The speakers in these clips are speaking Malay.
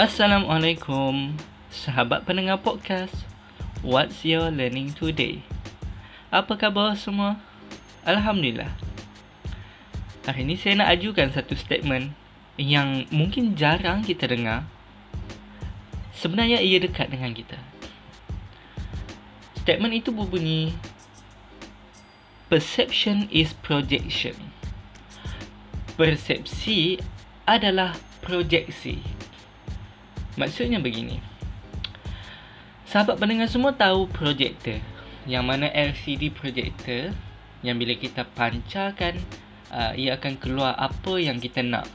Assalamualaikum, sahabat pendengar podcast. What's your learning today? Apa khabar semua? Alhamdulillah. Hari ini saya nak ajukan satu statement yang mungkin jarang kita dengar. Sebenarnya ia dekat dengan kita. Statement itu berbunyi Perception is projection. Persepsi adalah projeksi. Maksudnya begini. Sahabat pendengar semua tahu projektor. Yang mana LCD projektor yang bila kita pancarkan uh, ia akan keluar apa yang kita nak.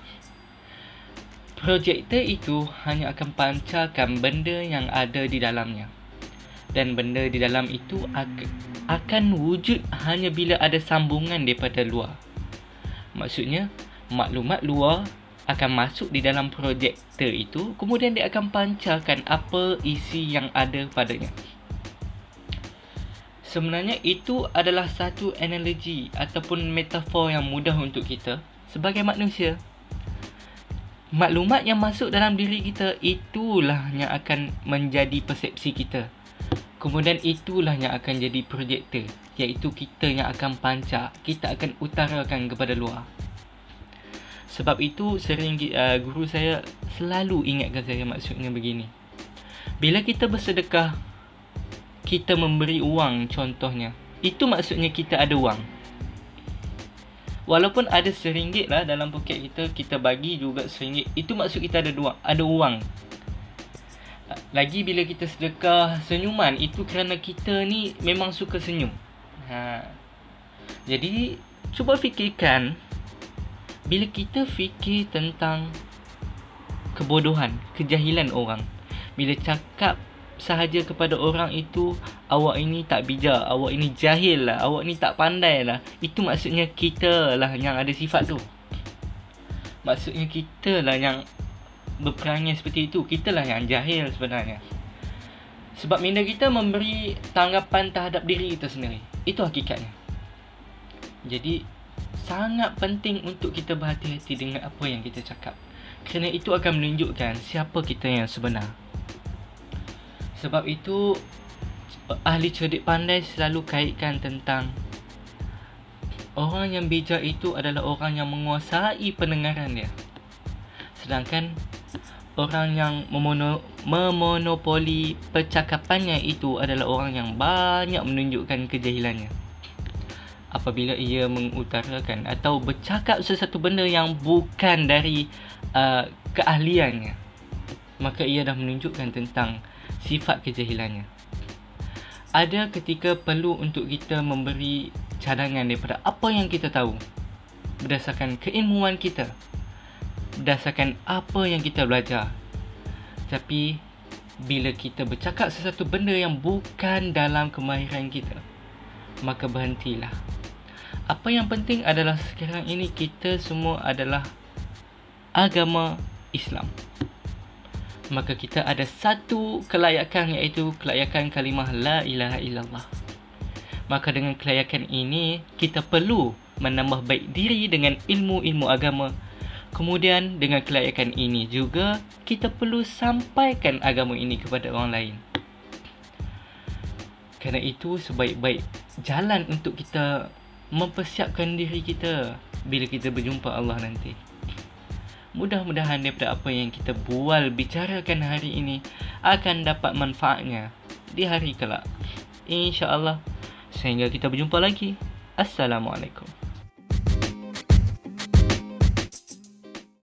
Projektor itu hanya akan pancarkan benda yang ada di dalamnya. Dan benda di dalam itu akan wujud hanya bila ada sambungan daripada luar. Maksudnya, maklumat luar akan masuk di dalam projektor itu kemudian dia akan pancarkan apa isi yang ada padanya. Sebenarnya itu adalah satu analogi ataupun metafor yang mudah untuk kita sebagai manusia. Maklumat yang masuk dalam diri kita itulah yang akan menjadi persepsi kita. Kemudian itulah yang akan jadi projektor iaitu kita yang akan pancar kita akan utarakan kepada luar sebab itu sering uh, guru saya selalu ingatkan saya maksudnya begini. Bila kita bersedekah, kita memberi wang contohnya. Itu maksudnya kita ada wang. Walaupun ada seringgit lah dalam poket kita, kita bagi juga seringgit. Itu maksud kita ada dua, ada wang. Lagi bila kita sedekah senyuman, itu kerana kita ni memang suka senyum. Ha. Jadi, cuba fikirkan bila kita fikir tentang kebodohan, kejahilan orang, bila cakap sahaja kepada orang itu awak ini tak bijak, awak ini jahil lah, awak ini tak pandai lah, itu maksudnya kita lah yang ada sifat tu. Maksudnya kita lah yang berperangai seperti itu, kita lah yang jahil sebenarnya. Sebab minda kita memberi tanggapan terhadap diri kita sendiri. Itu hakikatnya. Jadi sangat penting untuk kita berhati-hati dengan apa yang kita cakap. Kerana itu akan menunjukkan siapa kita yang sebenar. Sebab itu ahli cerdik pandai selalu kaitkan tentang orang yang bijak itu adalah orang yang menguasai pendengaran dia. Sedangkan orang yang memono, memonopoli percakapannya itu adalah orang yang banyak menunjukkan kejahilannya apabila ia mengutarakan atau bercakap sesuatu benda yang bukan dari uh, keahliannya maka ia dah menunjukkan tentang sifat kejahilannya. Ada ketika perlu untuk kita memberi cadangan daripada apa yang kita tahu berdasarkan keilmuan kita berdasarkan apa yang kita belajar. Tapi bila kita bercakap sesuatu benda yang bukan dalam kemahiran kita maka berhentilah apa yang penting adalah sekarang ini kita semua adalah agama Islam. Maka kita ada satu kelayakan iaitu kelayakan kalimah la ilaha illallah. Maka dengan kelayakan ini kita perlu menambah baik diri dengan ilmu-ilmu agama. Kemudian dengan kelayakan ini juga kita perlu sampaikan agama ini kepada orang lain. Kerana itu sebaik-baik jalan untuk kita mempersiapkan diri kita bila kita berjumpa Allah nanti. Mudah-mudahan daripada apa yang kita bual bicarakan hari ini akan dapat manfaatnya di hari kelak. InsyaAllah. Sehingga kita berjumpa lagi. Assalamualaikum.